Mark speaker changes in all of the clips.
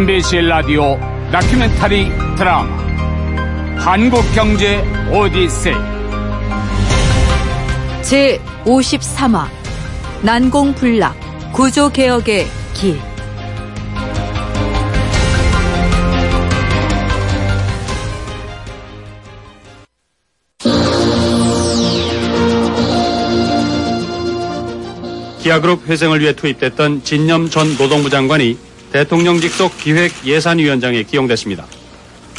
Speaker 1: MBC 라디오 다큐멘터리 드라마 한국경제 오디세이.
Speaker 2: 제 53화 난공불락 구조개혁의 길.
Speaker 3: 기아그룹 회생을 위해 투입됐던 진념 전 노동부 장관이 대통령 직속 기획예산위원장에 기용됐습니다.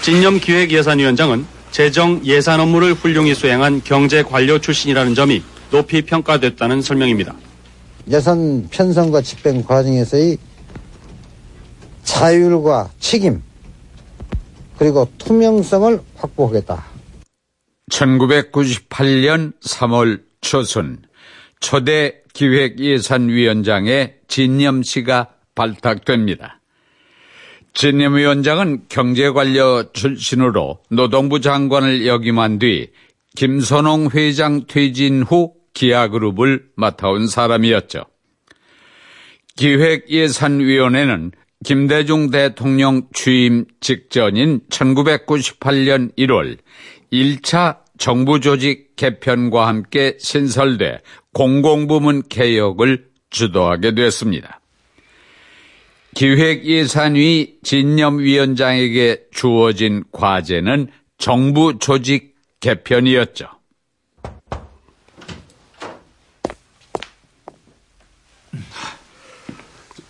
Speaker 3: 진념 기획예산위원장은 재정 예산 업무를 훌륭히 수행한 경제 관료 출신이라는 점이 높이 평가됐다는 설명입니다.
Speaker 4: 예산 편성과 집행 과정에서의 자율과 책임 그리고 투명성을 확보하겠다.
Speaker 5: 1998년 3월 초순 초대 기획예산위원장의 진념 씨가 발탁됩니다. 진념 위원장은 경제관료 출신으로 노동부 장관을 역임한 뒤 김선홍 회장 퇴진 후 기아그룹을 맡아온 사람이었죠. 기획예산위원회는 김대중 대통령 취임 직전인 1998년 1월 1차 정부조직 개편과 함께 신설돼 공공부문 개혁을 주도하게 됐습니다. 기획예산위 진념위원장에게 주어진 과제는 정부 조직 개편이었죠.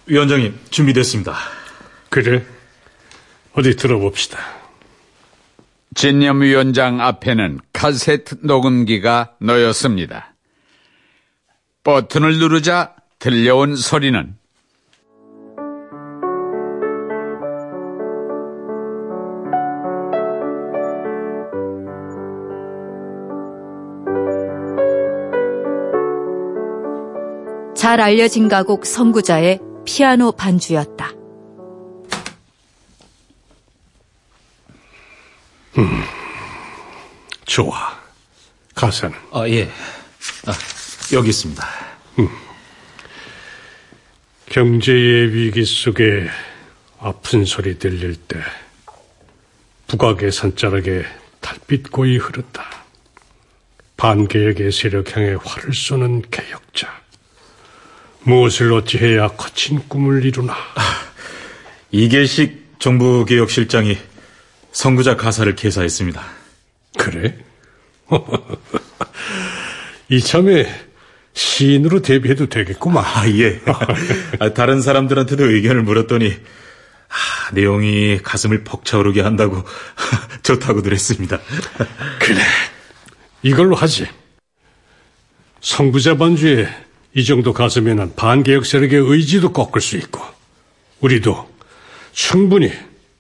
Speaker 6: 위원장님, 준비됐습니다.
Speaker 7: 그래? 어디 들어봅시다.
Speaker 5: 진념위원장 앞에는 카세트 녹음기가 놓였습니다. 버튼을 누르자 들려온 소리는
Speaker 2: 잘 알려진 가곡 선구자의 피아노 반주였다.
Speaker 7: 좋아. 가사는
Speaker 6: 아, 예. 아, 여기 있습니다.
Speaker 7: 경제의 위기 속에 아픈 소리 들릴 때 북악의 산자락에 달빛고이 흐른다. 반개혁의 세력 향해 활을 쏘는 개혁자. 무엇을 어찌해야 거친 꿈을 이루나.
Speaker 6: 이계식 정부개혁실장이 선구자 가사를 개사했습니다.
Speaker 7: 그래? 이참에 시인으로 데뷔해도 되겠구만.
Speaker 6: 아, 예. 아, 다른 사람들한테도 의견을 물었더니, 아, 내용이 가슴을 벅차오르게 한다고 좋다고들 했습니다.
Speaker 7: 그래. 이걸로 하지. 선구자 반주에 이 정도 가슴에는 반개혁 세력의 의지도 꺾을 수 있고, 우리도 충분히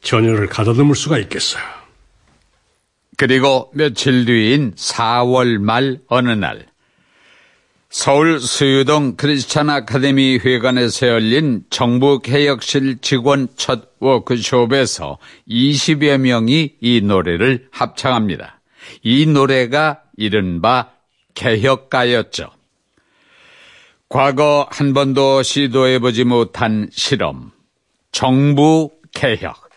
Speaker 7: 전열을 가다듬을 수가 있겠어요.
Speaker 5: 그리고 며칠 뒤인 4월 말 어느 날 서울 수유동 크리스찬 아카데미 회관에서 열린 정부 개혁실 직원 첫 워크숍에서 20여 명이 이 노래를 합창합니다. 이 노래가 이른바 개혁가였죠. 과거 한 번도 시도해보지 못한 실험, 정부 개혁.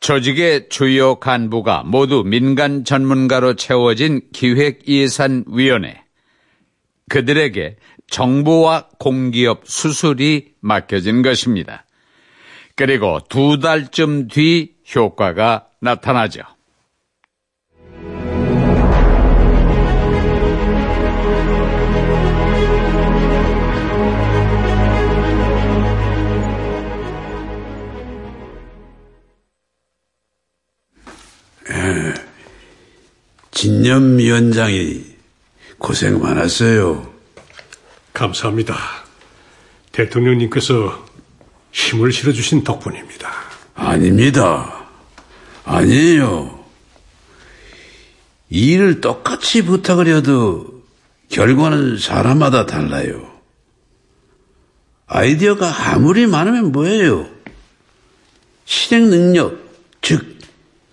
Speaker 5: 조직의 주요 간부가 모두 민간 전문가로 채워진 기획예산위원회. 그들에게 정부와 공기업 수술이 맡겨진 것입니다. 그리고 두 달쯤 뒤 효과가 나타나죠.
Speaker 8: 진념위원장이 고생 많았어요.
Speaker 7: 감사합니다. 대통령님께서 힘을 실어주신 덕분입니다.
Speaker 8: 아닙니다. 아니에요. 일을 똑같이 부탁을 해도 결과는 사람마다 달라요. 아이디어가 아무리 많으면 뭐예요? 실행 능력, 즉,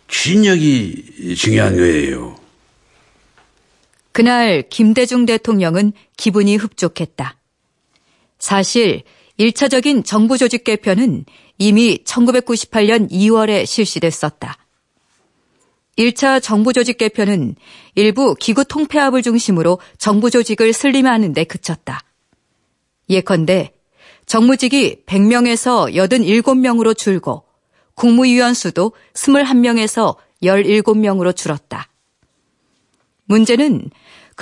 Speaker 8: 추진력이 중요한 거예요.
Speaker 2: 그날 김대중 대통령은 기분이 흡족했다. 사실 1차적인 정부 조직 개편은 이미 1998년 2월에 실시됐었다. 1차 정부 조직 개편은 일부 기구 통폐합을 중심으로 정부 조직을 슬림하는 데 그쳤다. 예컨대 정무직이 100명에서 87명으로 줄고 국무위원 수도 21명에서 17명으로 줄었다. 문제는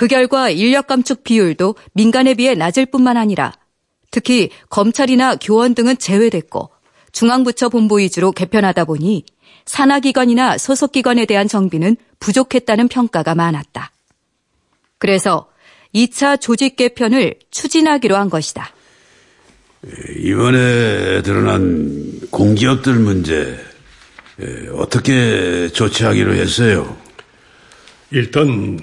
Speaker 2: 그 결과 인력 감축 비율도 민간에 비해 낮을 뿐만 아니라 특히 검찰이나 교원 등은 제외됐고 중앙부처 본부 위주로 개편하다 보니 산하기관이나 소속기관에 대한 정비는 부족했다는 평가가 많았다. 그래서 2차 조직 개편을 추진하기로 한 것이다.
Speaker 8: 이번에 드러난 공기업들 문제 어떻게 조치하기로 했어요?
Speaker 7: 일단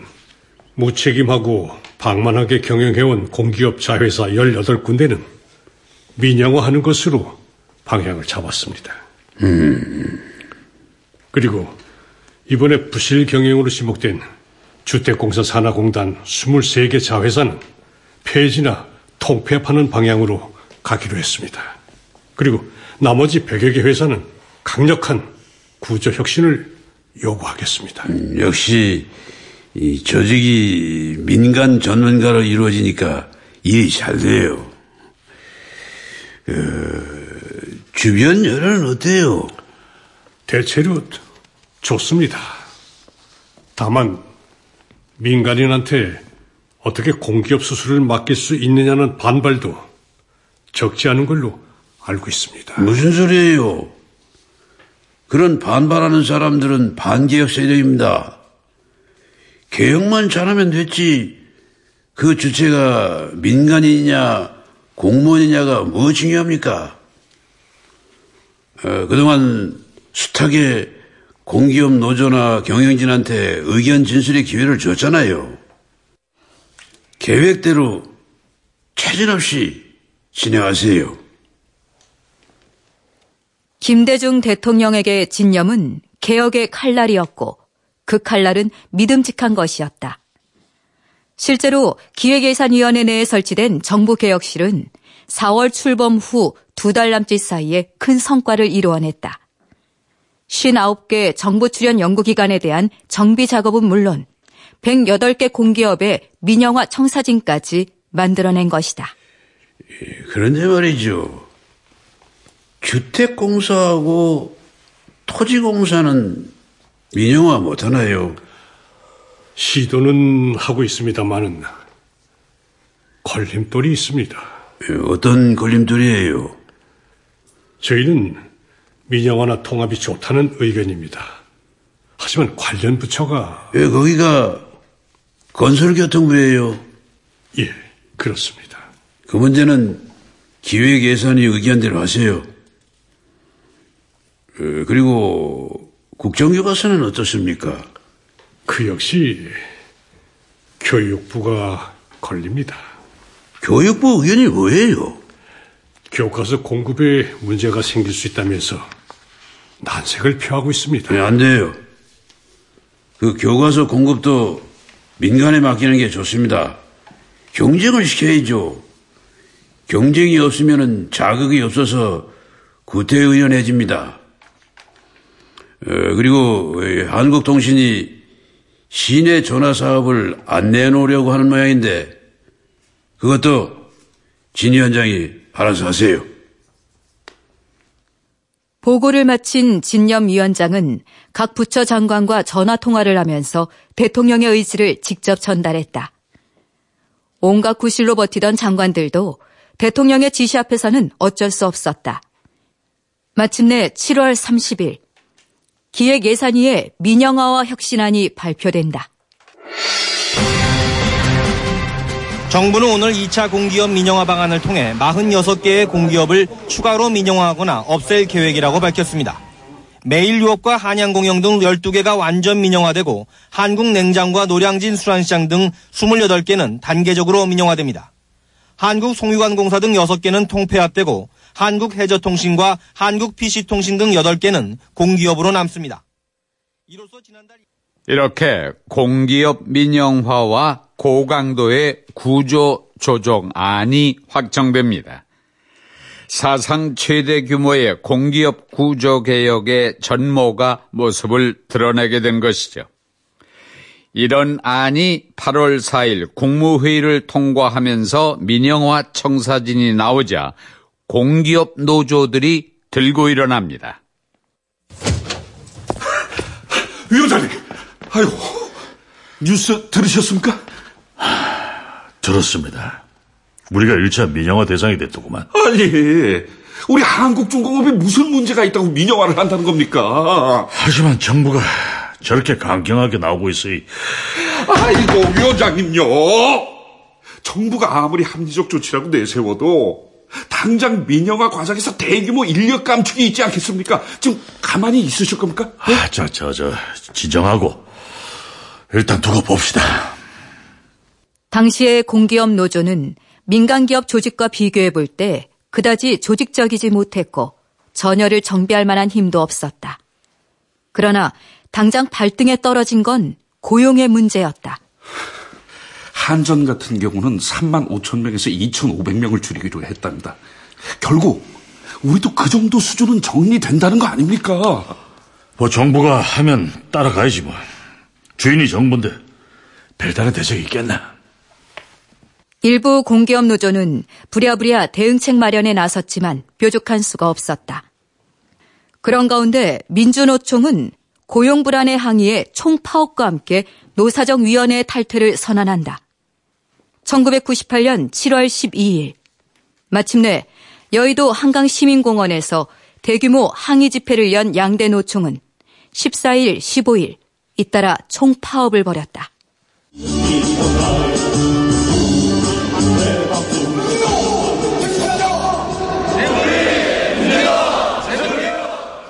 Speaker 7: 무책임하고 방만하게 경영해온 공기업 자회사 18군데는 민영화하는 것으로 방향을 잡았습니다. 그리고 이번에 부실 경영으로 지목된 주택공사 산하공단 23개 자회사는 폐지나 통폐합하는 방향으로 가기로 했습니다. 그리고 나머지 100여 개 회사는 강력한 구조 혁신을 요구하겠습니다.
Speaker 8: 음, 역시 이 조직이 민간 전문가로 이루어지니까 일이 잘 돼요. 그, 주변 여론은 어때요?
Speaker 7: 대체로 좋습니다. 다만 민간인한테 어떻게 공기업 수술을 맡길 수 있느냐는 반발도 적지 않은 걸로 알고 있습니다.
Speaker 8: 무슨 소리예요? 그런 반발하는 사람들은 반개혁 세력입니다. 개혁만 잘하면 됐지. 그 주체가 민간인이냐 공무원이냐가 뭐 중요합니까? 어, 그동안 숱하게 공기업 노조나 경영진한테 의견 진술의 기회를 줬잖아요. 계획대로 차질 없이 진행하세요.
Speaker 2: 김대중 대통령에게 진념은 개혁의 칼날이었고 그 칼날은 믿음직한 것이었다. 실제로 기획예산위원회 내에 설치된 정부개혁실은 4월 출범 후 두 달 남짓 사이에 큰 성과를 이루어냈다. 59개 정부 출연 연구기관에 대한 정비 작업은 물론 108개 공기업의 민영화 청사진까지 만들어낸 것이다.
Speaker 8: 그런데 말이죠. 주택공사하고 토지공사는 민영화 못하나요?
Speaker 7: 시도는 하고 있습니다만은 걸림돌이 있습니다.
Speaker 8: 어떤 걸림돌이에요?
Speaker 7: 저희는 민영화나 통합이 좋다는 의견입니다. 하지만 관련 부처가
Speaker 8: 왜 거기가 건설교통부예요?
Speaker 7: 예, 그렇습니다.
Speaker 8: 그 문제는 기획 예산이 의견대로 하세요. 어, 그리고 국정교과서는 어떻습니까?
Speaker 7: 그 역시 교육부가 걸립니다.
Speaker 8: 교육부 의견이 뭐예요?
Speaker 7: 교과서 공급에 문제가 생길 수 있다면서 난색을 표하고 있습니다.
Speaker 8: 네, 안 돼요. 그 교과서 공급도 민간에 맡기는 게 좋습니다. 경쟁을 시켜야죠. 경쟁이 없으면 자극이 없어서 구태의연해집니다. 어, 그리고 한국통신이 시내 전화 사업을 안 내놓으려고 하는 모양인데 그것도 진 위원장이 알아서 하세요.
Speaker 2: 보고를 마친 진념 위원장은 각 부처 장관과 전화 통화를 하면서 대통령의 의지를 직접 전달했다. 온갖 구실로 버티던 장관들도 대통령의 지시 앞에서는 어쩔 수 없었다. 마침내 7월 30일 기획 예산위의 민영화와 혁신안이 발표된다.
Speaker 9: 정부는 오늘 2차 공기업 민영화 방안을 통해 46개의 공기업을 추가로 민영화하거나 없앨 계획이라고 밝혔습니다. 매일유업과 한양공영 등 12개가 완전 민영화되고 한국냉장과 노량진 수란시장 등 28개는 단계적으로 민영화됩니다. 한국송유관공사 등 6개는 통폐합되고 한국해저통신과 한국PC통신 등 8개는 공기업으로 남습니다.
Speaker 5: 이로써 지난달 이렇게 공기업 민영화와 고강도의 구조 조정안이 확정됩니다. 사상 최대 규모의 공기업 구조 개혁의 전모가 모습을 드러내게 된 것이죠. 이런 안이 8월 4일 국무회의를 통과하면서 민영화 청사진이 나오자 공기업 노조들이 들고 일어납니다.
Speaker 10: 위원장님, 아유, 뉴스 들으셨습니까?
Speaker 6: 들었습니다. 우리가 1차 민영화 대상이 됐더구만.
Speaker 10: 아니, 우리 한국중공업에 무슨 문제가 있다고 민영화를 한다는 겁니까?
Speaker 6: 하지만 정부가 저렇게 강경하게 나오고 있으니
Speaker 10: 아이고, 위원장님요. 정부가 아무리 합리적 조치라고 내세워도 당장 민영화 과정에서 대규모 인력 감축이 있지 않겠습니까? 지금 가만히 있으실 겁니까?
Speaker 6: 아, 저, 저, 저, 진정하고 일단 두고 봅시다.
Speaker 2: 당시의 공기업 노조는 민간기업 조직과 비교해 볼 때 그다지 조직적이지 못했고 전열을 정비할 만한 힘도 없었다. 그러나 당장 발등에 떨어진 건 고용의 문제였다.
Speaker 10: 한전 같은 경우는 3만 5천 명에서 2,500명을 줄이기로 했답니다. 결국 우리도 그 정도 수준은 정리된다는 거 아닙니까?
Speaker 6: 뭐 정부가 하면 따라가야지 뭐. 주인이 정부인데 별다른 대책이 있겠나?
Speaker 2: 일부 공기업 노조는 부랴부랴 대응책 마련에 나섰지만 뾰족한 수가 없었다. 그런 가운데 민주노총은 고용 불안의 항의에 총파업과 함께 노사정위원회 탈퇴를 선언한다. 1998년 7월 12일 마침내 여의도 한강시민공원에서 대규모 항의 집회를 연 양대 노총은 14일, 15일 잇따라 총파업을 벌였다.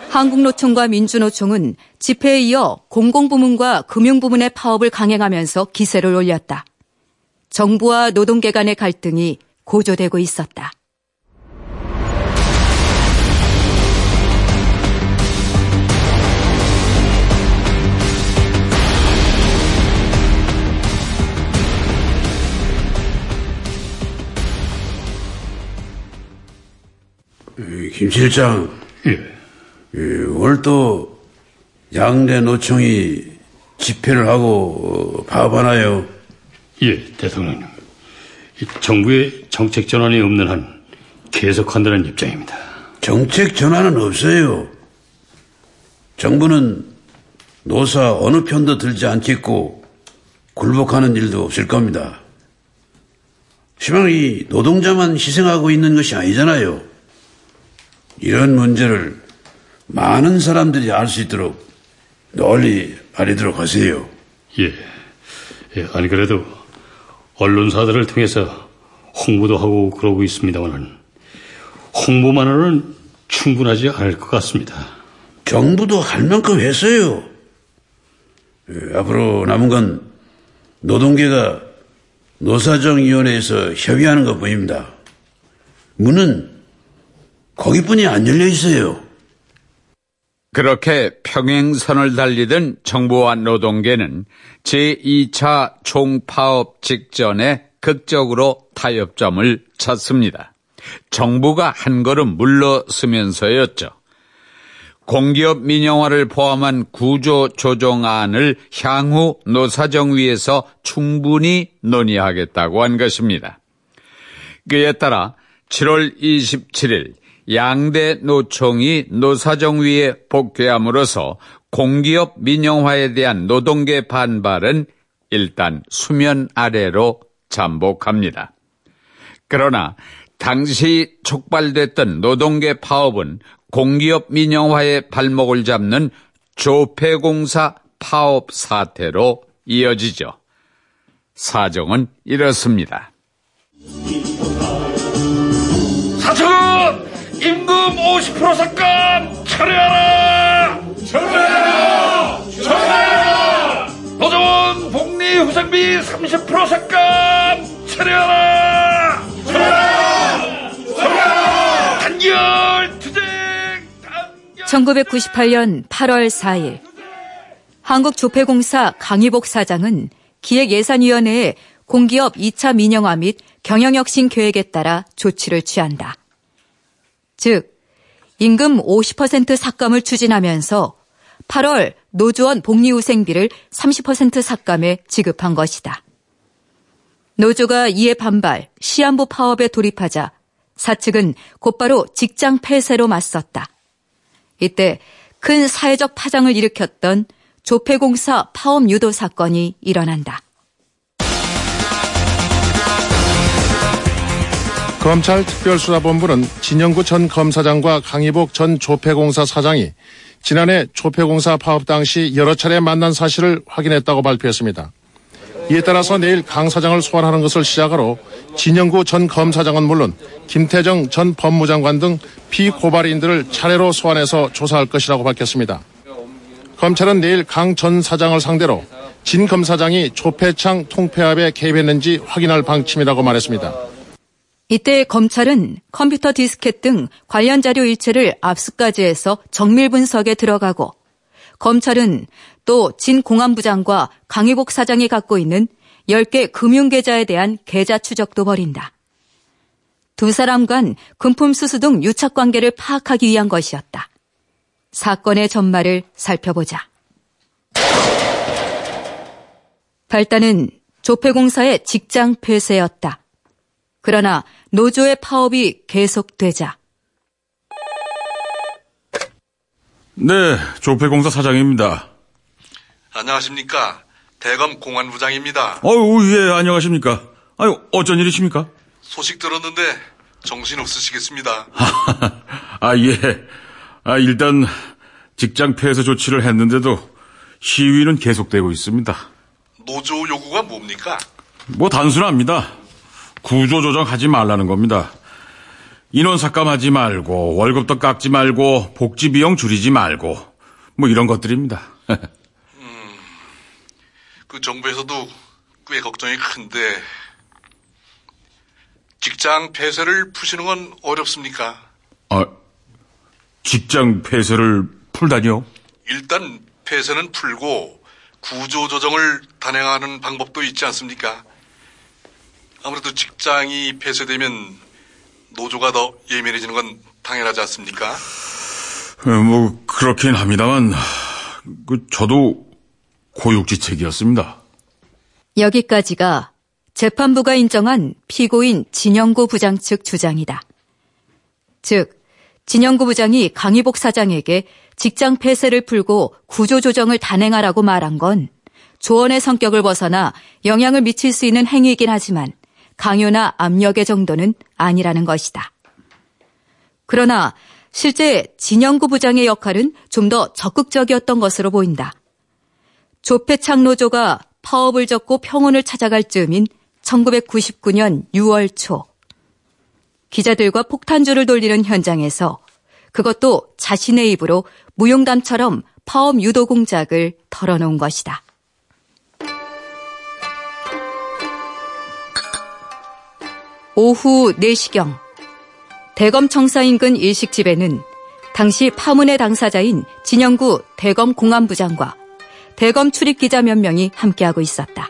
Speaker 2: 한국노총과 민주노총은 집회에 이어 공공부문과 금융부문의 파업을 강행하면서 기세를 올렸다. 정부와 노동계 간의 갈등이 고조되고 있었다.
Speaker 8: 김 실장. 예. 오늘 또 양대 노총이 집회를 하고 파업하나요?
Speaker 11: 예, 대통령님. 정부의 정책 전환이 없는 한 계속한다는 입장입니다.
Speaker 8: 정책 전환은 없어요. 정부는 노사 어느 편도 들지 않겠고 굴복하는 일도 없을 겁니다. 시방 이 노동자만 희생하고 있는 것이 아니잖아요. 이런 문제를 많은 사람들이 알 수 있도록 널리 알리도록 하세요.
Speaker 11: 예. 예. 아니 그래도 언론사들을 통해서 홍보도 하고 그러고 있습니다만 홍보만으로는 충분하지 않을 것 같습니다.
Speaker 8: 정부도 할 만큼 했어요. 예, 앞으로 남은 건 노동계가 노사정위원회에서 협의하는 것 뿐입니다. 문은 거기뿐이 안 열려 있어요.
Speaker 5: 그렇게 평행선을 달리던 정부와 노동계는 제2차 총파업 직전에 극적으로 타협점을 찾습니다. 정부가 한 걸음 물러서면서였죠. 공기업 민영화를 포함한 구조 조정안을 향후 노사정위에서 충분히 논의하겠다고 한 것입니다. 그에 따라 7월 27일 양대 노총이 노사정위에 복귀함으로써 공기업 민영화에 대한 노동계 반발은 일단 수면 아래로 잠복합니다. 그러나 당시 촉발됐던 노동계 파업은 공기업 민영화의 발목을 잡는 조폐공사 파업 사태로 이어지죠. 사정은 이렇습니다.
Speaker 10: 50% 삭감 철회하라! 철회하라! 철회하라! 노조원 복리 후생비 30% 삭감 철회하라! 철회하라! 철회하라! 단결 투쟁!
Speaker 2: 1998년 8월 4일 한국조폐공사 강희복 사장은 기획예산위원회에 공기업 2차 민영화 및 경영혁신 계획에 따라 조치를 취한다. 즉 임금 50% 삭감을 추진하면서 8월 노조원 복리후생비를 30% 삭감해 지급한 것이다. 노조가 이에 반발 시한부 파업에 돌입하자 사측은 곧바로 직장 폐쇄로 맞섰다. 이때 큰 사회적 파장을 일으켰던 조폐공사 파업 유도 사건이 일어난다.
Speaker 12: 검찰 특별수사본부는 진영구 전 검사장과 강희복 전 조폐공사 사장이 지난해 조폐공사 파업 당시 여러 차례 만난 사실을 확인했다고 발표했습니다. 이에 따라서 내일 강 사장을 소환하는 것을 시작으로 진영구 전 검사장은 물론 김태정 전 법무장관 등 피고발인들을 차례로 소환해서 조사할 것이라고 밝혔습니다. 검찰은 내일 강 전 사장을 상대로 진 검사장이 조폐창 통폐합에 개입했는지 확인할 방침이라고 말했습니다.
Speaker 2: 이때 검찰은 컴퓨터 디스켓 등 관련 자료 일체를 압수까지 해서 정밀 분석에 들어가고 검찰은 또 진 공안부 장과 강희복 사장이 갖고 있는 10개 금융계좌에 대한 계좌 추적도 벌인다. 두 사람 간 금품 수수 등 유착 관계를 파악하기 위한 것이었다. 사건의 전말을 살펴보자. 발단은 조폐공사의 직장 폐쇄였다. 그러나 노조의 파업이 계속되자
Speaker 6: 네, 조폐공사 사장입니다.
Speaker 13: 안녕하십니까. 대검 공안부장입니다.
Speaker 6: 어우, 예, 안녕하십니까. 아유, 어쩐 일이십니까?
Speaker 13: 소식 들었는데 정신 없으시겠습니다.
Speaker 6: 아, 예. 아, 일단 직장 폐쇄 조치를 했는데도 시위는 계속되고 있습니다.
Speaker 13: 노조 요구가 뭡니까?
Speaker 6: 뭐 단순합니다. 구조조정하지 말라는 겁니다. 인원 삭감하지 말고 월급도 깎지 말고 복지 비용 줄이지 말고 뭐 이런 것들입니다.
Speaker 13: 음, 그 정부에서도 꽤 걱정이 큰데 직장 폐쇄를 푸시는 건 어렵습니까?
Speaker 6: 아, 직장 폐쇄를 풀다니요?
Speaker 13: 일단 폐쇄는 풀고 구조조정을 단행하는 방법도 있지 않습니까? 아무래도 직장이 폐쇄되면 노조가 더 예민해지는 건 당연하지 않습니까?
Speaker 6: 어, 뭐 그렇긴 합니다만 그 저도 고육지책이었습니다.
Speaker 2: 여기까지가 재판부가 인정한 피고인 진영구 부장 측 주장이다. 즉, 진영구 부장이 강희복 사장에게 직장 폐쇄를 풀고 구조조정을 단행하라고 말한 건 조언의 성격을 벗어나 영향을 미칠 수 있는 행위이긴 하지만 강요나 압력의 정도는 아니라는 것이다. 그러나 실제 진영구 부장의 역할은 좀 더 적극적이었던 것으로 보인다. 조폐창 노조가 파업을 접고 평온을 찾아갈 즈음인 1999년 6월 초 기자들과 폭탄주를 돌리는 현장에서 그것도 자신의 입으로 무용담처럼 파업 유도 공작을 털어놓은 것이다. 오후 4시경 대검 청사 인근 일식집에는 당시 파문의 당사자인 진영구 대검 공안부장과 대검 출입기자 몇 명이 함께하고 있었다.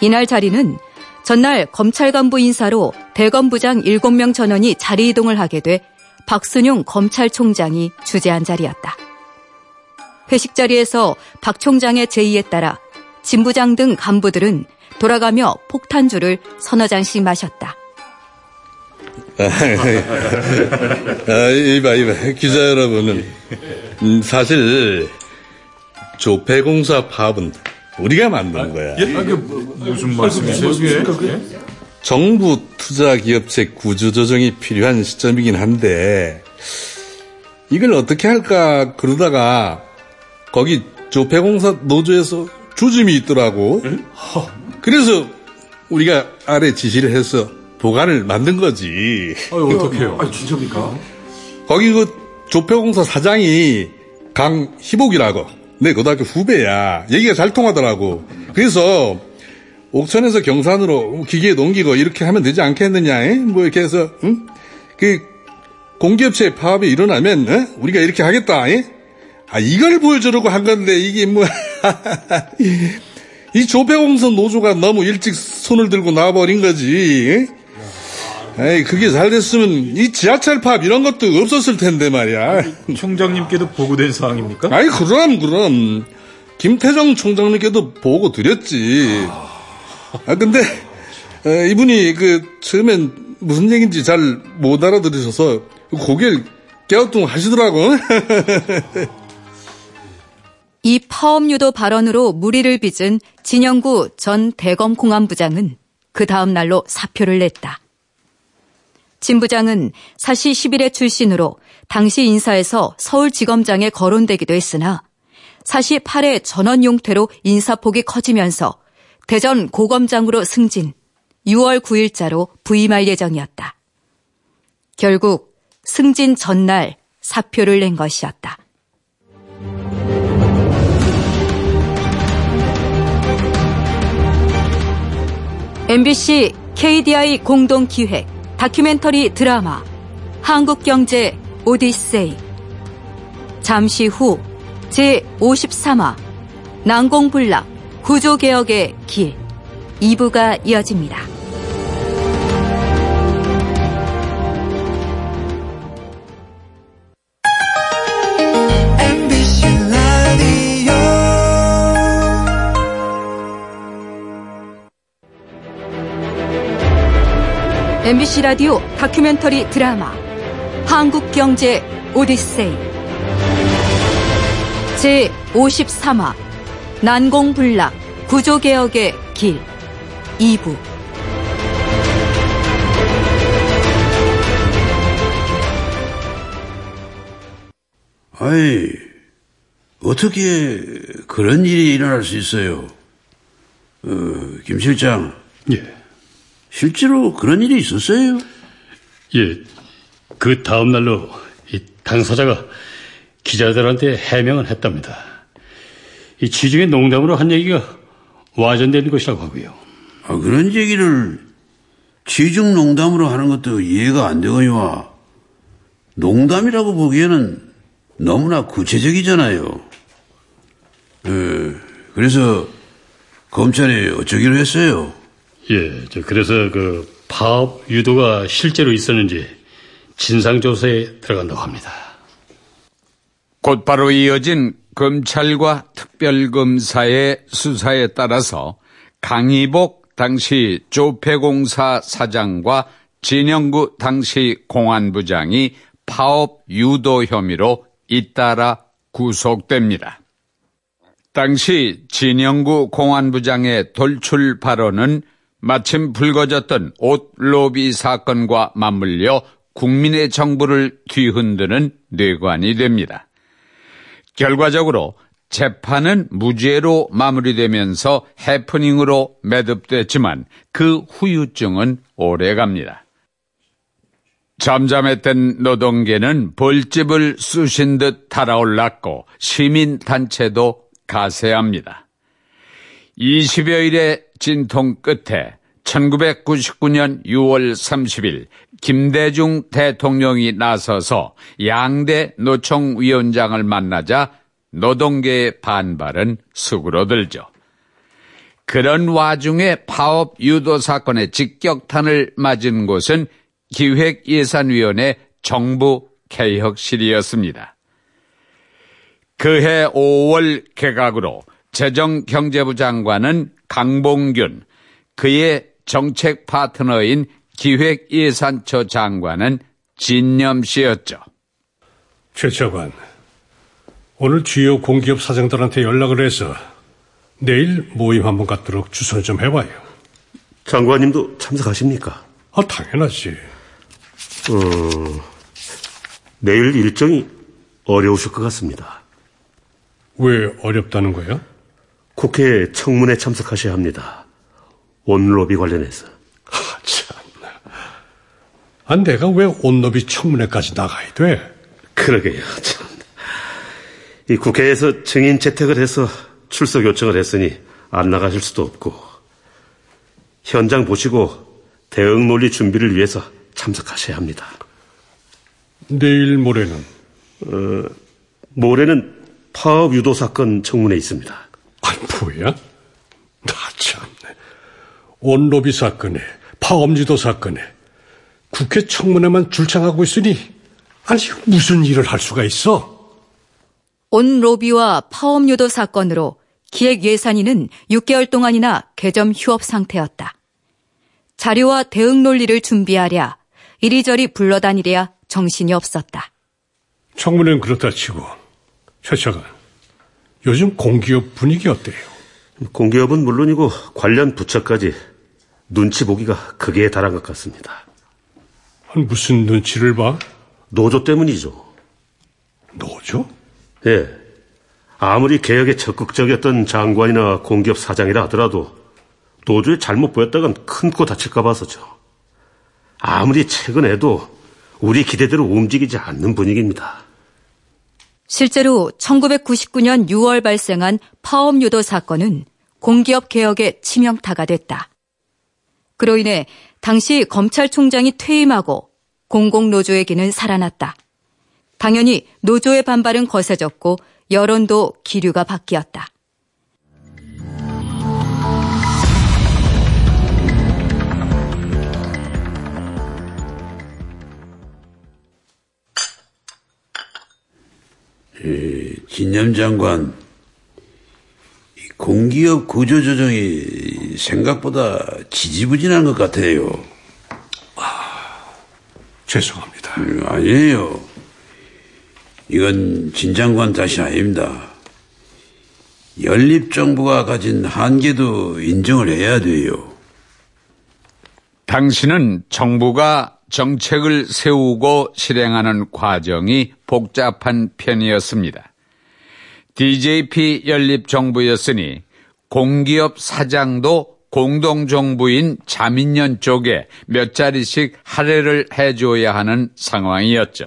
Speaker 2: 이날 자리는 전날 검찰 간부 인사로 대검 부장 7명 전원이 자리 이동을 하게 돼 박순용 검찰총장이 주재한 자리였다. 회식 자리에서 박 총장의 제의에 따라 진 부장 등 간부들은 돌아가며 폭탄주를 서너 잔씩 마셨다.
Speaker 14: 아, 이봐, 이봐. 기자 여러분은, 음, 사실, 조폐공사 파업은 우리가 만든 거야.
Speaker 15: 예? 아, 그, 무슨 말씀이세요, 그게?
Speaker 14: 정부 투자 기업체 구조 조정이 필요한 시점이긴 한데, 이걸 어떻게 할까 그러다가, 거기 조폐공사 노조에서 조짐이 있더라고. 그래서 우리가 아래 지시를 해서 보관을 만든 거지.
Speaker 15: 아유, 어떡해요? 아, 진짜입니까?
Speaker 14: 거기 그 조폐공사 사장이 강희복이라고. 내 고등학교 후배야. 얘기가 잘 통하더라고. 그래서 옥천에서 경산으로 기계에 넘기고 이렇게 하면 되지 않겠느냐. 에? 뭐 이렇게 해서 응? 그 공기업체 파업이 일어나면 에? 우리가 이렇게 하겠다. 에? 아 이걸 보여주려고 한 건데 이게 뭐 이 조폐공사 노조가 너무 일찍 손을 들고 나와버린 거지. 에이, 그게 잘 됐으면 이 지하철 팝 이런 것도 없었을 텐데 말이야.
Speaker 16: 총장님께도 보고된 사항입니까?
Speaker 14: 아이, 그럼, 그럼. 김태정 총장님께도 보고 드렸지. 아, 근데, 에, 이분이 그, 처음엔 무슨 얘기인지 잘 못 알아들으셔서 고개를 깨우뚱 하시더라고.
Speaker 2: 이 파업 유도 발언으로 무리를 빚은 진영구 전 대검 공안부장은 그 다음 날로 사표를 냈다. 진 부장은 사시 11회 출신으로 당시 인사에서 서울지검장에 거론되기도 했으나 사시 8회 전원 용태로 인사폭이 커지면서 대전 고검장으로 승진 6월 9일자로 부임할 예정이었다. 결국 승진 전날 사표를 낸 것이었다. MBC KDI 공동 기획 다큐멘터리 드라마 한국경제 오디세이 잠시 후 제53화 난공불락 구조개혁의 길 2부가 이어집니다. MBC 라디오 다큐멘터리 드라마 한국경제 오디세이 제 53화 난공불락 구조개혁의 길 2부
Speaker 8: 아이, 어떻게 그런 일이 일어날 수 있어요? 어, 김 실장.
Speaker 11: 예.
Speaker 8: 실제로 그런 일이 있었어요?
Speaker 11: 예. 그 다음 날로 이 당사자가 기자들한테 해명을 했답니다. 이 지중해 농담으로 한 얘기가 와전된 것이라고 하고요.
Speaker 8: 아, 그런 얘기를 지중 농담으로 하는 것도 이해가 안 되거니와 농담이라고 보기에는 너무나 구체적이잖아요. 에, 그래서 검찰이 어쩌기로 했어요?
Speaker 11: 예, 그래서 그 파업 유도가 실제로 있었는지 진상조사에 들어간다고 합니다.
Speaker 5: 곧바로 이어진 검찰과 특별검사의 수사에 따라서 강희복 당시 조폐공사 사장과 진영구 당시 공안부장이 파업 유도 혐의로 잇따라 구속됩니다. 당시 진영구 공안부장의 돌출 발언은 마침 불거졌던 옷 로비 사건과 맞물려 국민의 정부를 뒤흔드는 뇌관이 됩니다. 결과적으로 재판은 무죄로 마무리되면서 해프닝으로 매듭됐지만 그 후유증은 오래갑니다. 잠잠했던 노동계는 벌집을 쑤신 듯 달아올랐고 시민단체도 가세합니다. 20여일의 진통 끝에 1999년 6월 30일 김대중 대통령이 나서서 양대 노총 위원장을 만나자 노동계의 반발은 수그러들죠. 그런 와중에 파업 유도 사건의 직격탄을 맞은 곳은 기획예산위원회 정부 개혁실이었습니다. 그해 5월 개각으로 재정경제부 장관은 강봉균, 그의 정책 파트너인 기획예산처 장관은 진념 씨였죠.
Speaker 11: 최 차관, 오늘 주요 공기업 사장들한테 연락을 해서 내일 모임 한번 갖도록 주선을 좀 해봐요.
Speaker 17: 장관님도 참석하십니까?
Speaker 11: 아, 당연하지.
Speaker 17: 어, 내일 일정이 어려우실 것 같습니다.
Speaker 11: 왜 어렵다는 거야?
Speaker 17: 국회 청문회 참석하셔야 합니다. 온로비 관련해서.
Speaker 11: 아, 참나. 아, 내가 왜 온로비 청문회까지 나가야 돼?
Speaker 17: 그러게요, 참. 이 국회에서 증인 채택을 해서 출석 요청을 했으니 안 나가실 수도 없고, 현장 보시고 대응 논리 준비를 위해서 참석하셔야 합니다.
Speaker 11: 내일 모레는?
Speaker 17: 어, 모레는 파업 유도 사건 청문회 있습니다.
Speaker 11: 아니, 뭐야? 나 참네. 온로비 사건에, 파업유도 사건에,
Speaker 7: 국회 청문회만 줄창하고 있으니 아니 무슨 일을 할 수가 있어?
Speaker 2: 온 로비와 파업 유도 사건으로 기획 예산위는 6개월 동안이나 개점 휴업 상태였다. 자료와 대응 논리를 준비하랴 이리저리 불러다니랴 정신이 없었다.
Speaker 7: 청문회는 그렇다 치고 최 차관 요즘 공기업 분위기 어때요?
Speaker 17: 공기업은 물론이고 관련 부처까지 눈치 보기가 극에 달한 것 같습니다.
Speaker 7: 무슨 눈치를 봐?
Speaker 17: 노조 때문이죠.
Speaker 7: 노조?
Speaker 17: 예. 아무리 개혁에 적극적이었던 장관이나 공기업 사장이라 하더라도 노조에 잘못 보였다간 큰 코 다칠까 봐서죠. 아무리 최근에도 우리 기대대로 움직이지 않는 분위기입니다.
Speaker 2: 실제로 1999년 6월 발생한 파업 유도 사건은 공기업 개혁의 치명타가 됐다. 그로 인해 당시 검찰총장이 퇴임하고 공공노조의 기는 살아났다. 당연히 노조의 반발은 거세졌고 여론도 기류가 바뀌었다.
Speaker 8: 진념 장관, 공기업 구조조정이 생각보다 지지부진한 것 같아요.
Speaker 7: 아, 죄송합니다.
Speaker 8: 음, 아니에요. 이건 진 장관 탓이 아닙니다. 연립정부가 가진 한계도 인정을 해야 돼요.
Speaker 5: 당신은 정부가 정책을 세우고 실행하는 과정이 복잡한 편이었습니다. DJP 연립정부였으니 공기업 사장도 공동정부인 자민련 쪽에 몇 자리씩 할애를 해줘야 하는 상황이었죠.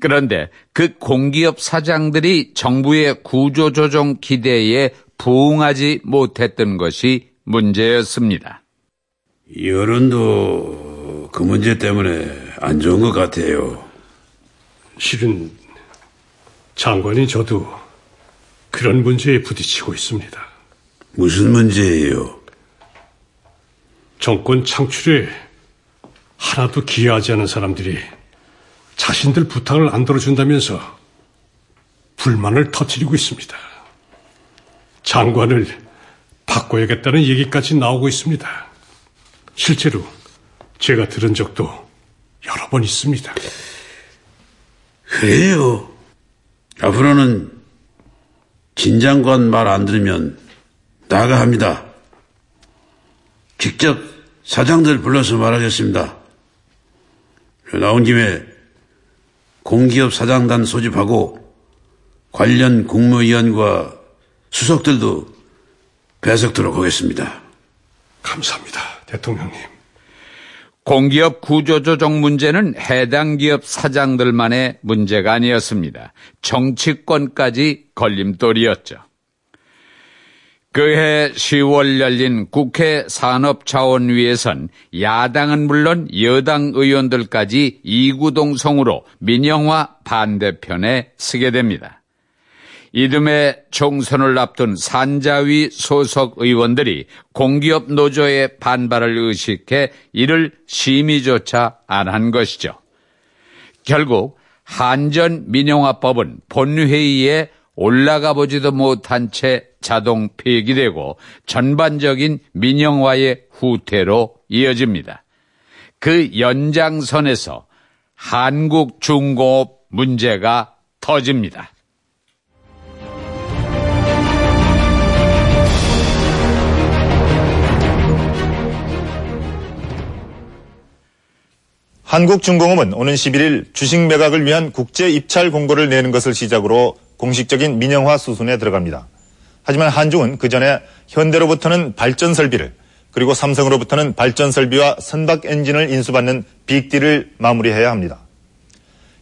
Speaker 5: 그런데 그 공기업 사장들이 정부의 구조조정 기대에 부응하지 못했던 것이 문제였습니다.
Speaker 8: 여론도 그 문제 때문에 안 좋은 것 같아요.
Speaker 7: 실은 장관이 저도 그런 문제에 부딪히고 있습니다.
Speaker 8: 무슨 문제예요?
Speaker 7: 정권 창출에 하나도 기여하지 않은 사람들이 자신들 부탁을 안 들어준다면서 불만을 터뜨리고 있습니다. 장관을 바꿔야겠다는 얘기까지 나오고 있습니다. 실제로 제가 들은 적도 여러 번 있습니다.
Speaker 8: 그래요. 앞으로는 진 장관 말 안 들으면 나가 합니다. 직접 사장들 불러서 말하겠습니다. 나온 김에 공기업 사장단 소집하고 관련 국무위원과 수석들도 배석도록 하겠습니다.
Speaker 7: 감사합니다, 대통령님.
Speaker 5: 공기업 구조조정 문제는 해당 기업 사장들만의 문제가 아니었습니다. 정치권까지 걸림돌이었죠. 그해 10월 열린 국회 산업자원위에선 야당은 물론 여당 의원들까지 이구동성으로 민영화 반대편에 서게 됩니다. 이듬해 총선을 앞둔 산자위 소속 의원들이 공기업 노조의 반발을 의식해 이를 심의조차 안 한 것이죠. 결국 한전 민영화법은 본회의에 올라가 보지도 못한 채 자동 폐기되고 전반적인 민영화의 후퇴로 이어집니다. 그 연장선에서 한국 중공업 문제가 터집니다.
Speaker 18: 한국중공업은 오는 11일 주식 매각을 위한 국제 입찰 공고를 내는 것을 시작으로 공식적인 민영화 수순에 들어갑니다. 하지만 한중은 그 전에 현대로부터는 발전 설비를 그리고 삼성으로부터는 발전 설비와 선박 엔진을 인수받는 빅딜을 마무리해야 합니다.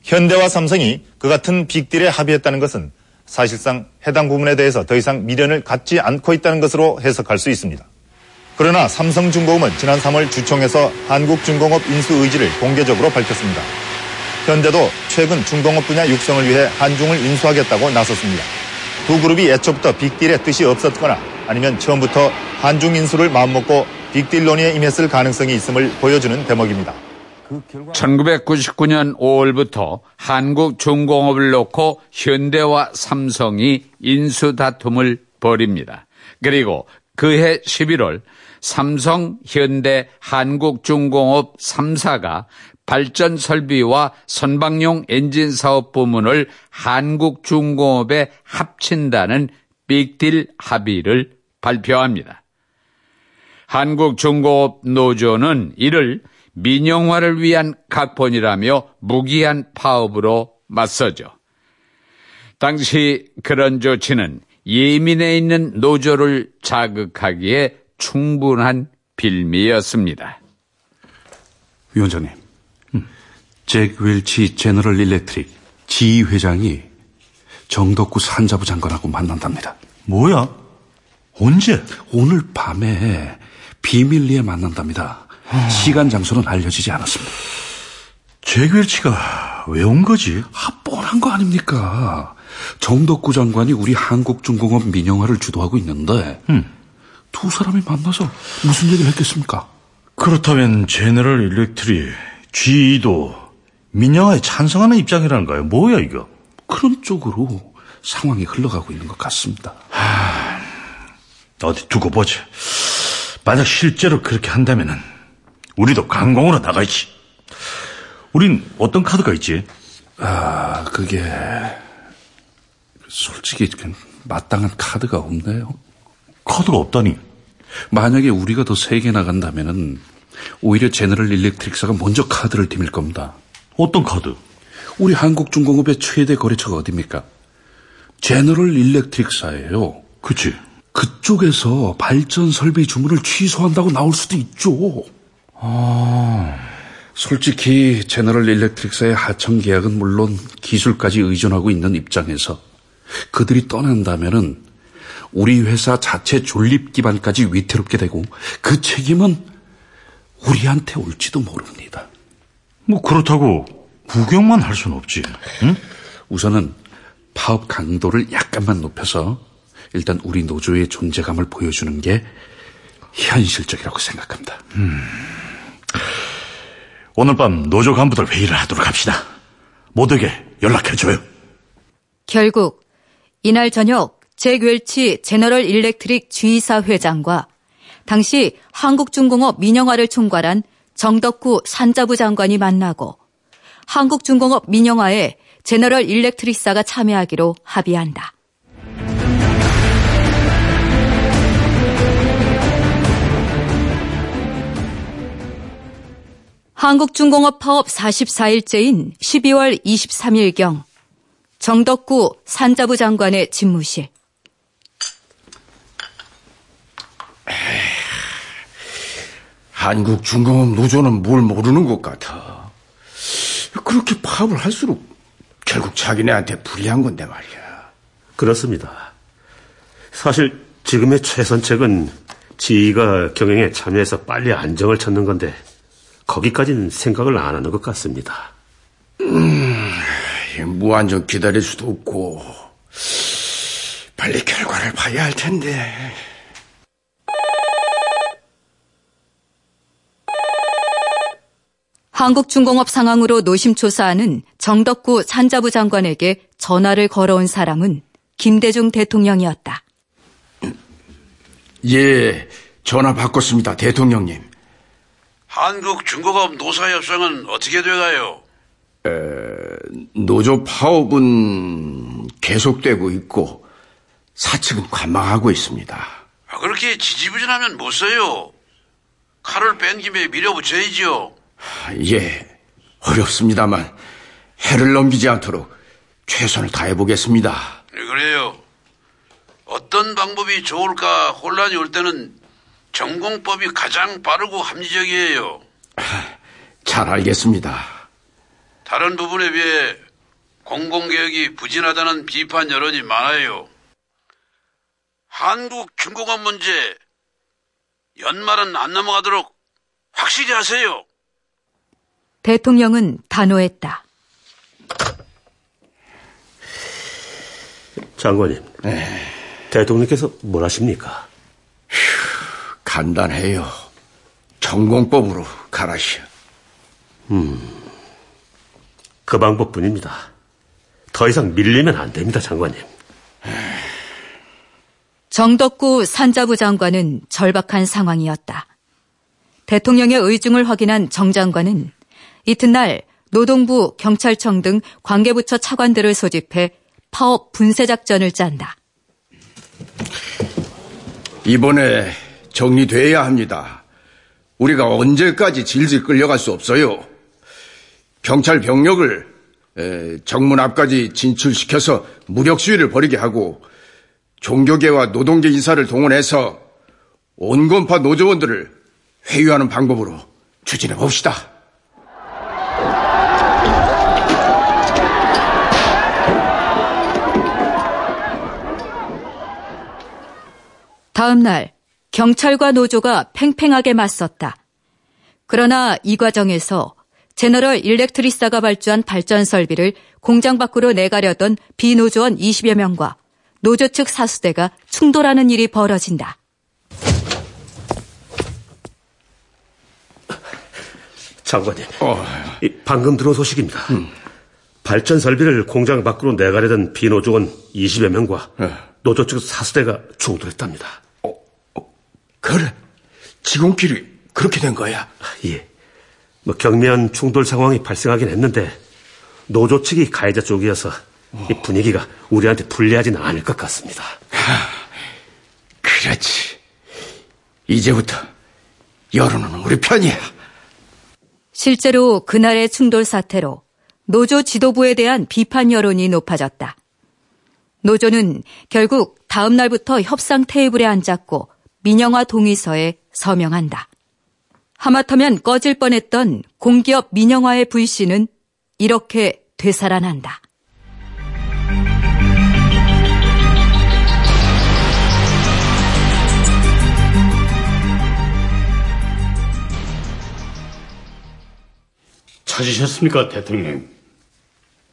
Speaker 18: 현대와 삼성이 그 같은 빅딜에 합의했다는 것은 사실상 해당 부분에 대해서 더 이상 미련을 갖지 않고 있다는 것으로 해석할 수 있습니다. 그러나 삼성중공업은 지난 3월 주총에서 한국중공업 인수 의지를 공개적으로 밝혔습니다. 현대도 최근 중공업 분야 육성을 위해 한중을 인수하겠다고 나섰습니다. 두 그룹이 애초부터 빅딜의 뜻이 없었거나 아니면 처음부터 한중 인수를 마음먹고 빅딜 논의에 임했을 가능성이 있음을 보여주는 대목입니다.
Speaker 5: 1999년 5월부터 한국 중공업을 놓고 현대와 삼성이 인수 다툼을 벌입니다. 그리고 그해 11월 삼성, 현대, 한국중공업 3사가 발전 설비와 선박용 엔진 사업 부문을 한국중공업에 합친다는 빅딜 합의를 발표합니다. 한국중공업 노조는 이를 민영화를 위한 각본이라며 무기한 파업으로 맞서죠. 당시 그런 조치는 예민해 있는 노조를 자극하기에 충분한 빌미였습니다.
Speaker 10: 위원장님, 잭 웰치 제너럴 일렉트릭 지 회장이 정덕구 산자부 장관하고 만난답니다.
Speaker 6: 뭐야? 언제?
Speaker 10: 오늘 밤에 비밀리에 만난답니다. 시간 장소는 알려지지 않았습니다.
Speaker 6: 잭 웰치가 왜 온 거지?
Speaker 10: 아, 뻔한 거 아닙니까? 정덕구 장관이 우리 한국중공업 민영화를 주도하고 있는데 두 사람이 만나서 무슨 얘기를 했겠습니까?
Speaker 6: 그렇다면 제너럴 일렉트릭 GE도 민영화에 찬성하는 입장이라는 거예요. 뭐야 이거?
Speaker 10: 그런 쪽으로 상황이 흘러가고 있는 것 같습니다.
Speaker 6: 하, 어디 두고 보자. 만약 실제로 그렇게 한다면은 우리도 강공으로 나가야지. 우린 어떤 카드가 있지?
Speaker 10: 아, 그게 솔직히 마땅한 카드가 없네요.
Speaker 6: 카드가 없다니?
Speaker 10: 만약에 우리가 더 세게 나간다면은 오히려 제너럴 일렉트릭사가 먼저 카드를 디밀 겁니다.
Speaker 6: 어떤 카드?
Speaker 10: 우리 한국중공업의 최대 거래처가 어딥니까? 제너럴 일렉트릭사예요.
Speaker 6: 그치.
Speaker 10: 그쪽에서 발전 설비 주문을 취소한다고 나올 수도 있죠.
Speaker 6: 아.
Speaker 10: 솔직히 제너럴 일렉트릭사의 하청 계약은 물론 기술까지 의존하고 있는 입장에서 그들이 떠난다면은 우리 회사 자체 존립 기반까지 위태롭게 되고 그 책임은 우리한테 올지도 모릅니다.
Speaker 6: 뭐 그렇다고 구경만 할 수는 없지. 응?
Speaker 10: 우선은 파업 강도를 약간만 높여서 일단 우리 노조의 존재감을 보여주는 게 현실적이라고 생각합니다.
Speaker 6: 음. 오늘 밤 노조 간부들 회의를 하도록 합시다. 모두에게 연락해줘요.
Speaker 2: 결국 이날 저녁 잭 웰치 제너럴 일렉트릭 G사 회장과 당시 한국중공업 민영화를 총괄한 정덕구 산자부 장관이 만나고 한국중공업 민영화에 제너럴 일렉트릭사가 참여하기로 합의한다. 한국중공업 파업 44일째인 12월 23일경 정덕구 산자부 장관의 집무실.
Speaker 19: 한국 중공업 노조는 뭘 모르는 것 같아. 그렇게 파업을 할수록 결국 자기네한테 불리한 건데 말이야.
Speaker 17: 그렇습니다. 사실 지금의 최선책은 지휘가 경영에 참여해서 빨리 안정을 찾는 건데 거기까지는 생각을 안 하는 것 같습니다.
Speaker 19: 음, 무한정 기다릴 수도 없고 빨리 결과를 봐야 할 텐데.
Speaker 2: 한국중공업 상황으로 노심초사하는 정덕구 산자부 장관에게 전화를 걸어온 사람은 김대중 대통령이었다.
Speaker 19: 예, 전화 바꿨습니다, 대통령님.
Speaker 8: 한국중공업 노사협상은 어떻게 돼가요?
Speaker 19: 에, 노조 파업은 계속되고 있고 사측은 관망하고 있습니다.
Speaker 8: 아, 그렇게 지지부진하면 못 써요. 칼을 뺀 김에 밀어붙여야지요.
Speaker 19: 예, 어렵습니다만 해를 넘기지 않도록 최선을 다해보겠습니다.
Speaker 8: 네, 그래요. 어떤 방법이 좋을까 혼란이 올 때는 전공법이 가장 빠르고 합리적이에요.
Speaker 19: 잘 알겠습니다.
Speaker 8: 다른 부분에 비해 공공개혁이 부진하다는 비판 여론이 많아요. 한국 중공업 문제 연말은 안 넘어가도록 확실히 하세요.
Speaker 2: 대통령은 단호했다.
Speaker 17: 장관님,
Speaker 19: 네.
Speaker 17: 대통령께서 뭘 하십니까?
Speaker 19: 간단해요. 전공법으로 가라시오.
Speaker 17: 음, 그 방법뿐입니다. 더 이상 밀리면 안 됩니다, 장관님.
Speaker 2: 정덕구 산자부 장관은 절박한 상황이었다. 대통령의 의중을 확인한 정 장관은 이튿날 노동부, 경찰청 등 관계부처 차관들을 소집해 파업 분쇄 작전을 짠다.
Speaker 19: 이번에 정리돼야 합니다. 우리가 언제까지 질질 끌려갈 수 없어요. 경찰 병력을 정문 앞까지 진출시켜서 무력 시위를 벌이게 하고 종교계와 노동계 인사를 동원해서 온건파 노조원들을 회유하는 방법으로 추진해 봅시다.
Speaker 2: 다음 날 경찰과 노조가 팽팽하게 맞섰다. 그러나 이 과정에서 제너럴 일렉트리사가 발주한 발전 설비를 공장 밖으로 내가려던 비노조원 20여 명과 노조 측 사수대가 충돌하는 일이 벌어진다.
Speaker 17: 장관님, 방금 들어온 소식입니다. 발전 설비를 공장 밖으로 내가려던 비노조원 20여 명과 노조 측 사수대가 충돌했답니다.
Speaker 19: 그래. 지공끼리 그렇게 된 거야.
Speaker 17: 예. 뭐 경미한 충돌 상황이 발생하긴 했는데 노조 측이 가해자 쪽이어서 이 분위기가 우리한테 불리하지는 않을 것 같습니다.
Speaker 19: 그렇지. 이제부터 여론은 우리 편이야.
Speaker 2: 실제로 그날의 충돌 사태로 노조 지도부에 대한 비판 여론이 높아졌다. 노조는 결국 다음 날부터 협상 테이블에 앉았고 민영화 동의서에 서명한다. 하마터면 꺼질 뻔했던 공기업 민영화의 불씨는 이렇게 되살아난다.
Speaker 11: 찾으셨습니까, 대통령?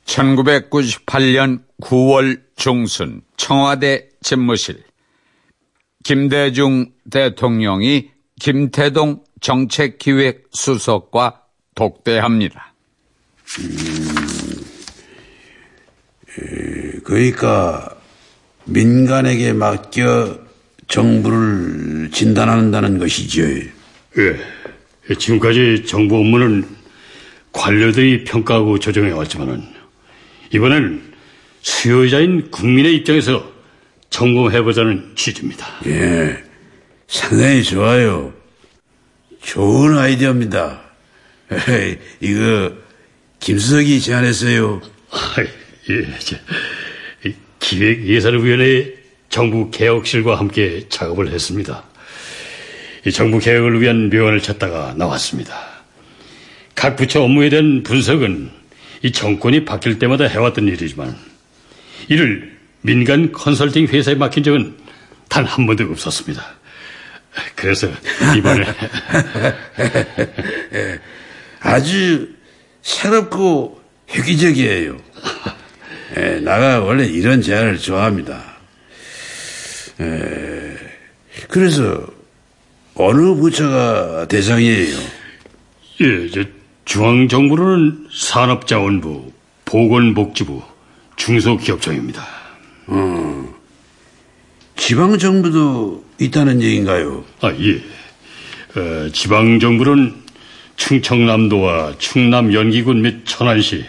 Speaker 5: 1998년 9월 중순 청와대 집무실 김대중 대통령이 김태동 정책기획수석과 독대합니다.
Speaker 8: 그러니까 민간에게 맡겨 정부를 진단한다는 것이죠.
Speaker 11: 예. 지금까지 정부 업무는 관료들이 평가하고 조정해 왔지만은 이번에는 수요자인 국민의 입장에서 점검해보자는 취지입니다.
Speaker 8: 예, 상당히 좋아요. 좋은 아이디어입니다. 에이, 이거 김수석이 제안했어요.
Speaker 11: 아, 예, 저, 기획예산위원회 정부 개혁실과 함께 작업을 했습니다. 이 정부 개혁을 위한 묘안을 찾다가 나왔습니다. 각 부처 업무에 대한 분석은 이 정권이 바뀔 때마다 해왔던 일이지만 이를 민간 컨설팅 회사에 맡긴 적은 단 한 번도 없었습니다. 그래서 이번에
Speaker 8: 아주 새롭고 획기적이에요. 에, 나가 원래 이런 제안을 좋아합니다. 에, 그래서 어느 부처가 대상이에요?
Speaker 11: 예, 저 중앙정부로는 산업자원부, 보건복지부, 중소기업청입니다.
Speaker 8: 어, 지방 정부도 있다는 얘기인가요?
Speaker 11: 아, 예. 어, 지방 정부는 충청남도와 충남 연기군 및 천안시,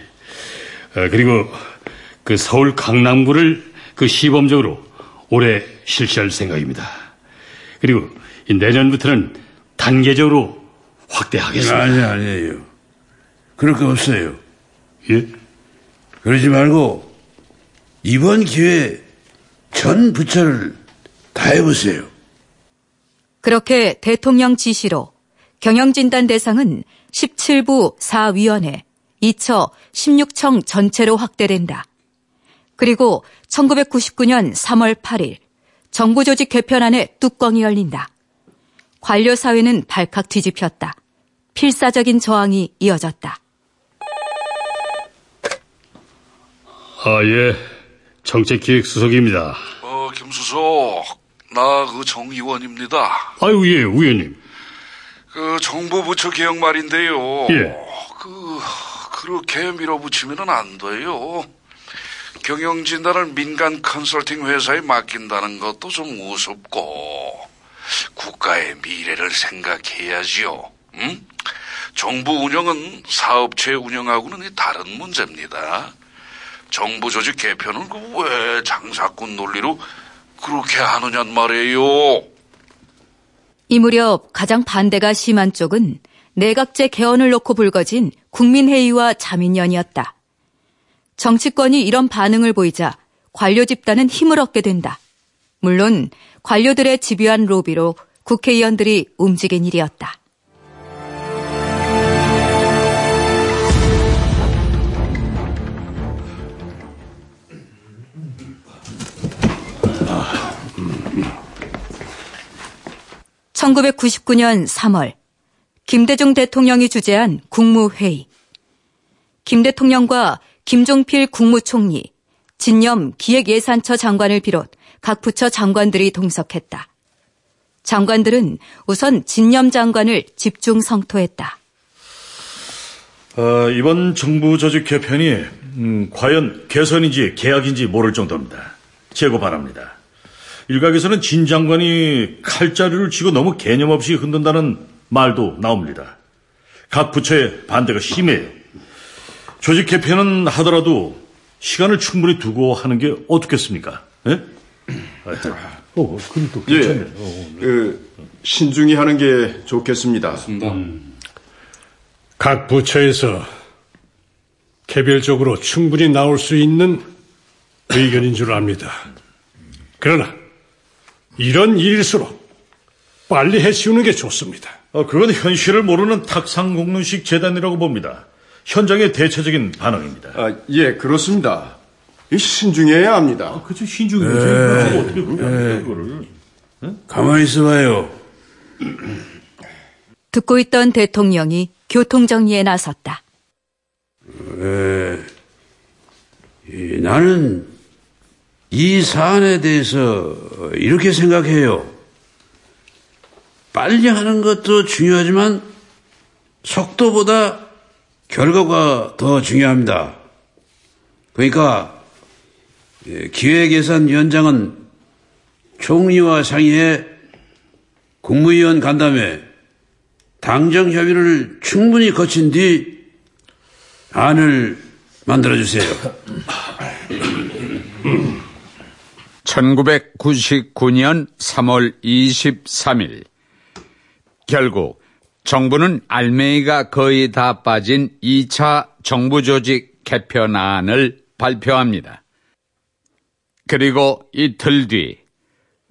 Speaker 11: 어, 그리고 그 서울 강남구를 그 시범적으로 올해 실시할 생각입니다. 그리고 내년부터는 단계적으로 확대하겠습니다.
Speaker 8: 아니, 아니에요. 그럴 거 없어요.
Speaker 11: 예?
Speaker 8: 그러지 말고, 이번 기회에 전 부처를 다 해보세요.
Speaker 2: 그렇게 대통령 지시로 경영진단 대상은 17부 4위원회, 2처 16청 전체로 확대된다. 그리고 1999년 3월 8일 정부조직 개편안의 뚜껑이 열린다. 관료사회는 발칵 뒤집혔다. 필사적인 저항이 이어졌다.
Speaker 11: 아, 예. 정책기획수석입니다.
Speaker 20: 어, 김수석, 나 그 정의원입니다.
Speaker 11: 아유, 예, 의원님.
Speaker 20: 그 정부 부처 개혁 말인데요.
Speaker 11: 예.
Speaker 20: 그, 그렇게 밀어붙이면 안 돼요. 경영진단을 민간 컨설팅 회사에 맡긴다는 것도 좀 우습고, 국가의 미래를 생각해야지요. 응? 정부 운영은 사업체 운영하고는 다른 문제입니다. 정부 조직 개편은 그 왜 장사꾼 논리로 그렇게 하느냔 말이에요.
Speaker 2: 이 무렵 가장 반대가 심한 쪽은 내각제 개헌을 놓고 불거진 국민회의와 자민련이었다. 정치권이 이런 반응을 보이자 관료 집단은 힘을 얻게 된다. 물론 관료들의 집요한 로비로 국회의원들이 움직인 일이었다. (1999년 3월) 김대중 대통령이 주재한 국무회의. 김 대통령과 김종필 국무총리, 진념 기획예산처 장관을 비롯 각 부처 장관들이 동석했다. 장관들은 우선 진념 장관을 집중 성토했다.
Speaker 6: 어, 이번 정부 조직 개편이 음, 과연 개선인지 계약인지 모를 정도입니다. 제고 바랍니다. 일각에서는 진 장관이 칼자루를 쥐고 너무 개념 없이 흔든다는 말도 나옵니다. 각 부처의 반대가 심해요. 조직 개편은 하더라도 시간을 충분히 두고 하는 게 어떻겠습니까? 예?
Speaker 7: 어, 그래도
Speaker 21: 예,
Speaker 7: 괜찮네. 어,
Speaker 21: 그 신중히 하는 게 좋겠습니다.
Speaker 7: 각 부처에서 개별적으로 충분히 나올 수 있는 의견인 줄 압니다. 그러나 이런 일일수록 빨리 해치우는 게 좋습니다.
Speaker 6: 어, 그건 현실을 모르는 탁상공론식 재단이라고 봅니다. 현장의 대체적인 반응입니다.
Speaker 21: 아, 예, 그렇습니다. 이 신중해야 합니다.
Speaker 6: 그쵸, 신중해야
Speaker 8: 에,
Speaker 6: 어떻게 그렇게
Speaker 8: 에.
Speaker 6: 합니까, 그거를.
Speaker 8: 가만히 있어봐요.
Speaker 2: 듣고 있던 대통령이 교통정리에 나섰다.
Speaker 8: 에, 이, 나는 이 사안에 대해서 이렇게 생각해요. 빨리 하는 것도 중요하지만 속도보다 결과가 더 중요합니다. 그러니까 예, 기획예산위원장은 총리와 상의해 국무위원 간담회 당정 협의를 충분히 거친 뒤 안을 만들어주세요.
Speaker 5: 1999년 3월 23일 결국 정부는 알맹이가 거의 다 빠진 2차 정부 조직 개편안을 발표합니다. 그리고 이틀 뒤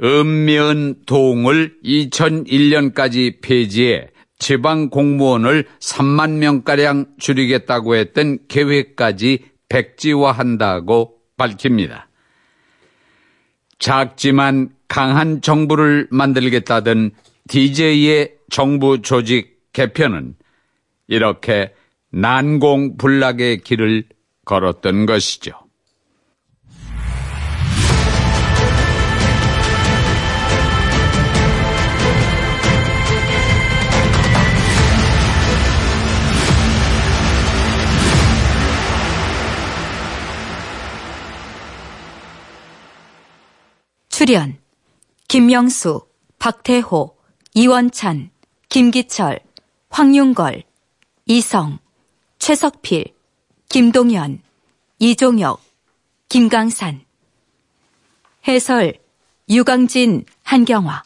Speaker 5: 읍면 동을 2001년까지 폐지해 지방 공무원을 3만 명가량 줄이겠다고 했던 계획까지 백지화한다고 밝힙니다. 작지만 강한 정부를 만들겠다던 DJ의 정부 조직 개편은 이렇게 난공불락의 길을 걸었던 것이죠.
Speaker 2: 출연 김명수, 박태호, 이원찬, 김기철, 황윤걸, 이성, 최석필, 김동현, 이종혁, 김강산. 해설 유강진, 한경화.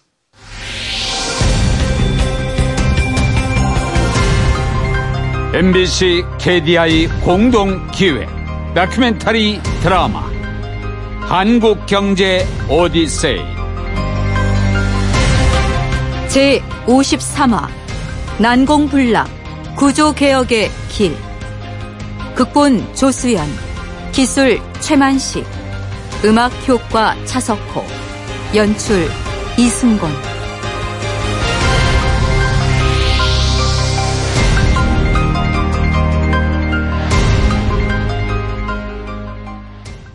Speaker 1: MBC KDI 공동 기획 다큐멘터리 드라마 한국 경제 오디세이.
Speaker 2: 제 53화 난공불락 구조 개혁의 길. 극본 조수연 기술 최만식 음악 효과 차석호 연출 이승곤